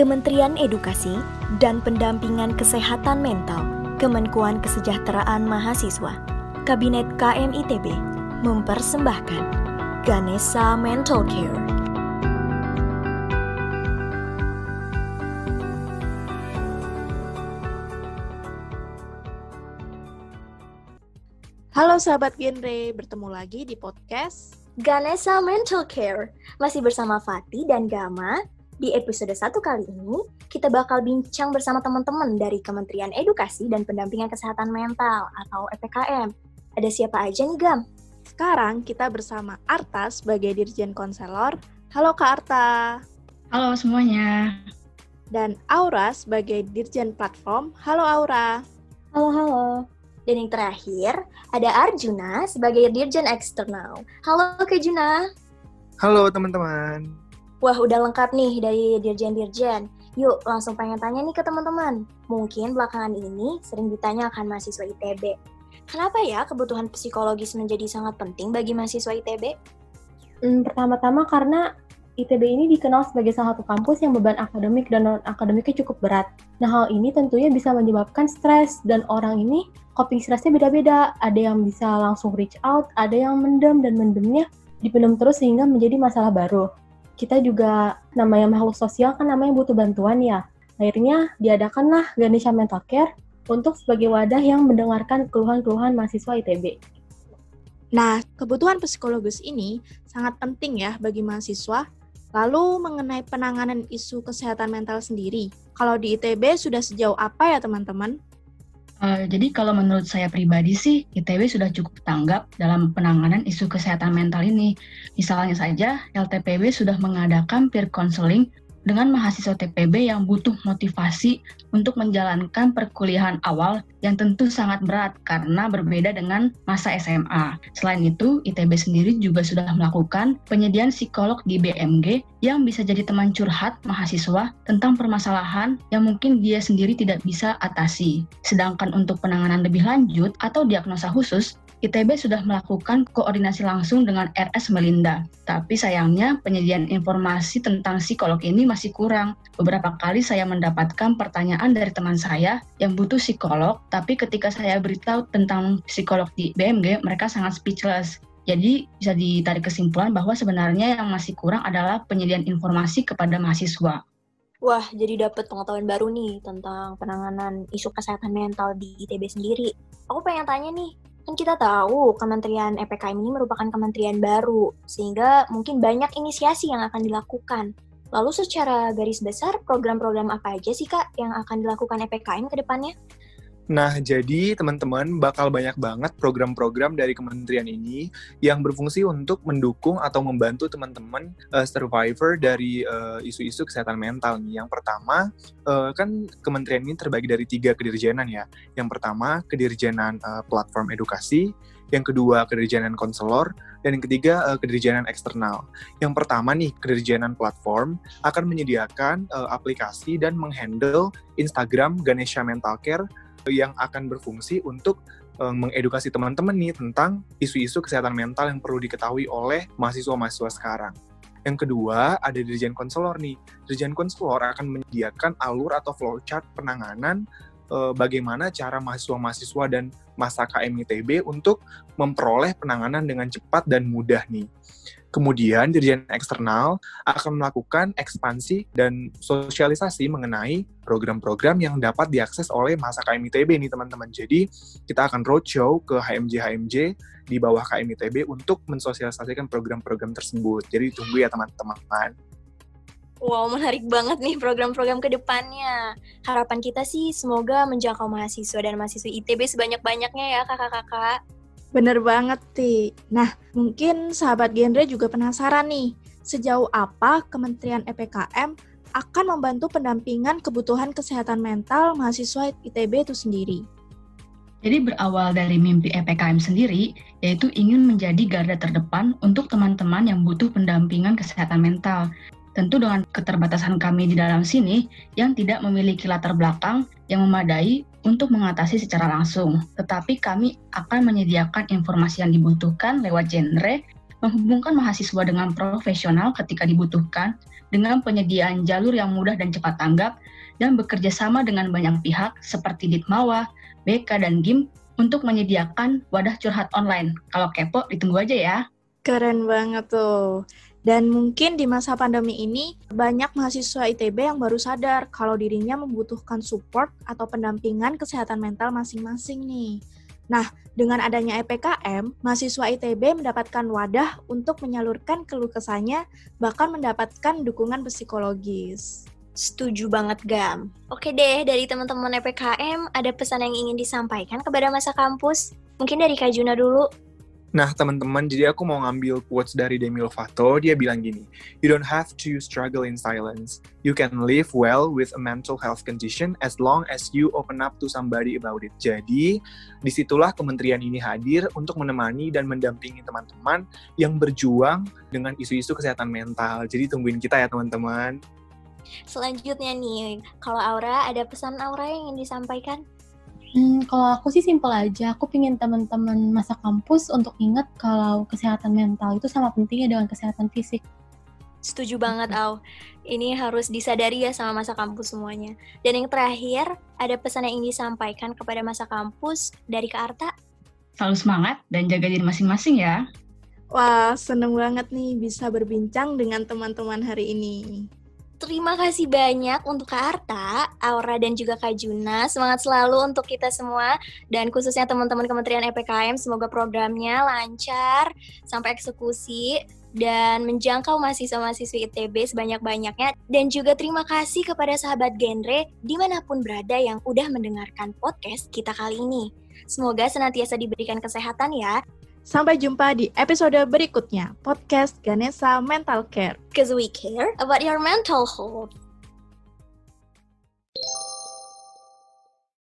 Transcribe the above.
Kementerian Edukasi dan Pendampingan Kesehatan Mental, Kemenkuan Kesejahteraan Mahasiswa, Kabinet KMITB mempersembahkan Ganesha Mental Care. Halo sahabat genre, bertemu lagi di podcast Ganesha Mental Care. Masih bersama Fatih dan Gama. Di episode satu kali ini, kita bakal bincang bersama teman-teman dari Kementerian Edukasi dan Pendampingan Kesehatan Mental atau EPKM. Ada siapa aja nih, Gam? Sekarang kita bersama Arta sebagai Dirjen Konselor. Halo Kak Arta. Halo semuanya. Dan Aura sebagai Dirjen Platform. Halo Aura. Halo, halo. Dan yang terakhir, ada Arjuna sebagai Dirjen Eksternal. Halo Kak Juna. Halo teman-teman. Wah, udah lengkap nih dari Dirjen-Dirjen. Yuk, langsung pengen tanya nih ke teman-teman. Mungkin belakangan ini sering ditanya akan mahasiswa ITB. Kenapa ya kebutuhan psikologis menjadi sangat penting bagi mahasiswa ITB? Hmm, pertama-tama karena ITB ini dikenal sebagai salah satu kampus yang beban akademik dan non-akademiknya cukup berat. Nah, hal ini tentunya bisa menyebabkan stres, dan orang ini coping stresnya beda-beda. Ada yang bisa langsung reach out, ada yang mendem, dan mendemnya dipendam terus sehingga menjadi masalah baru. Kita juga namanya makhluk sosial kan namanya butuh bantuan ya. Akhirnya diadakanlah Ganesha Mental Care untuk sebagai wadah yang mendengarkan keluhan-keluhan mahasiswa ITB. Nah, kebutuhan psikologis ini sangat penting ya bagi mahasiswa. Lalu mengenai penanganan isu kesehatan mental sendiri, kalau di ITB sudah sejauh apa ya teman-teman? Uh, jadi kalau menurut saya pribadi sih, ITB sudah cukup tanggap dalam penanganan isu kesehatan mental ini. Misalnya saja, LTPB sudah mengadakan peer counseling dengan mahasiswa TPB yang butuh motivasi untuk menjalankan perkuliahan awal yang tentu sangat berat karena berbeda dengan masa SMA. Selain itu, ITB sendiri juga sudah melakukan penyediaan psikolog di BMG yang bisa jadi teman curhat mahasiswa tentang permasalahan yang mungkin dia sendiri tidak bisa atasi. Sedangkan untuk penanganan lebih lanjut atau diagnosa khusus, ITB sudah melakukan koordinasi langsung dengan RS Melinda. Tapi sayangnya penyediaan informasi tentang psikolog ini masih kurang. Beberapa kali saya mendapatkan pertanyaan dari teman saya yang butuh psikolog, tapi ketika saya beritahu tentang psikolog di BMG, mereka sangat speechless. Jadi bisa ditarik kesimpulan bahwa sebenarnya yang masih kurang adalah penyediaan informasi kepada mahasiswa. Wah, jadi dapat pengetahuan baru nih tentang penanganan isu kesehatan mental di ITB sendiri. Aku pengen tanya nih, Kan kita tahu Kementerian EPKM ini merupakan kementerian baru, sehingga mungkin banyak inisiasi yang akan dilakukan. Lalu secara garis besar, program-program apa aja sih Kak yang akan dilakukan EPKM ke depannya? Nah, jadi teman-teman bakal banyak banget program-program dari kementerian ini yang berfungsi untuk mendukung atau membantu teman-teman uh, survivor dari uh, isu-isu kesehatan mental nih. Yang pertama, uh, kan kementerian ini terbagi dari tiga kedirjenan ya. Yang pertama, kedirjenan uh, platform edukasi, yang kedua kedirjenan konselor, dan yang ketiga uh, kedirjenan eksternal. Yang pertama nih, kedirjenan platform akan menyediakan uh, aplikasi dan menghandle Instagram Ganesha Mental Care yang akan berfungsi untuk um, mengedukasi teman-teman nih tentang isu-isu kesehatan mental yang perlu diketahui oleh mahasiswa-mahasiswa sekarang. Yang kedua, ada Dirjen Konselor nih. Dirjen Konselor akan menyediakan alur atau flowchart penanganan uh, bagaimana cara mahasiswa-mahasiswa dan masa KMITB untuk memperoleh penanganan dengan cepat dan mudah nih. Kemudian Dirjen Eksternal akan melakukan ekspansi dan sosialisasi mengenai program-program yang dapat diakses oleh masa KMITB nih teman-teman. Jadi kita akan roadshow ke HMJ-HMJ di bawah KMITB untuk mensosialisasikan program-program tersebut. Jadi tunggu ya teman-teman. Wow, menarik banget nih program-program ke depannya. Harapan kita sih semoga menjangkau mahasiswa dan mahasiswa ITB sebanyak-banyaknya ya kakak-kakak. Bener banget, Ti. Nah, mungkin sahabat genre juga penasaran nih, sejauh apa Kementerian EPKM akan membantu pendampingan kebutuhan kesehatan mental mahasiswa ITB itu sendiri. Jadi berawal dari mimpi EPKM sendiri, yaitu ingin menjadi garda terdepan untuk teman-teman yang butuh pendampingan kesehatan mental. Tentu dengan keterbatasan kami di dalam sini yang tidak memiliki latar belakang yang memadai untuk mengatasi secara langsung, tetapi kami akan menyediakan informasi yang dibutuhkan lewat genre, menghubungkan mahasiswa dengan profesional ketika dibutuhkan, dengan penyediaan jalur yang mudah dan cepat tanggap dan bekerja sama dengan banyak pihak seperti Ditmawa, BK, dan GIM untuk menyediakan wadah curhat online. Kalau kepo, ditunggu aja ya. Keren banget tuh. Dan mungkin di masa pandemi ini, banyak mahasiswa ITB yang baru sadar kalau dirinya membutuhkan support atau pendampingan kesehatan mental masing-masing nih. Nah, dengan adanya EPKM, mahasiswa ITB mendapatkan wadah untuk menyalurkan keluh kesahnya, bahkan mendapatkan dukungan psikologis. Setuju banget, Gam. Oke deh, dari teman-teman EPKM, ada pesan yang ingin disampaikan kepada masa kampus? Mungkin dari Kak Juna dulu. Nah, teman-teman, jadi aku mau ngambil quotes dari Demi Lovato. Dia bilang gini, You don't have to struggle in silence. You can live well with a mental health condition as long as you open up to somebody about it. Jadi, di situlah kementerian ini hadir untuk menemani dan mendampingi teman-teman yang berjuang dengan isu-isu kesehatan mental. Jadi, tungguin kita ya, teman-teman. Selanjutnya nih, kalau Aura ada pesan Aura yang ingin disampaikan? Hmm, kalau aku sih simpel aja, aku pingin teman-teman masa kampus untuk ingat kalau kesehatan mental itu sama pentingnya dengan kesehatan fisik. Setuju banget, Au. Ini harus disadari ya sama masa kampus semuanya. Dan yang terakhir, ada pesan yang ingin disampaikan kepada masa kampus dari Kak Arta? Selalu semangat dan jaga diri masing-masing ya. Wah, seneng banget nih bisa berbincang dengan teman-teman hari ini. Terima kasih banyak untuk Kak Arta, Aura, dan juga Kak Juna. Semangat selalu untuk kita semua, dan khususnya teman-teman Kementerian EPKM. Semoga programnya lancar sampai eksekusi dan menjangkau mahasiswa-mahasiswi ITB sebanyak-banyaknya. Dan juga terima kasih kepada sahabat genre di mana pun berada yang udah mendengarkan podcast kita kali ini. Semoga senantiasa diberikan kesehatan ya. Sampai jumpa di episode berikutnya, podcast Ganesa Mental Care. Cause we care about your mental health.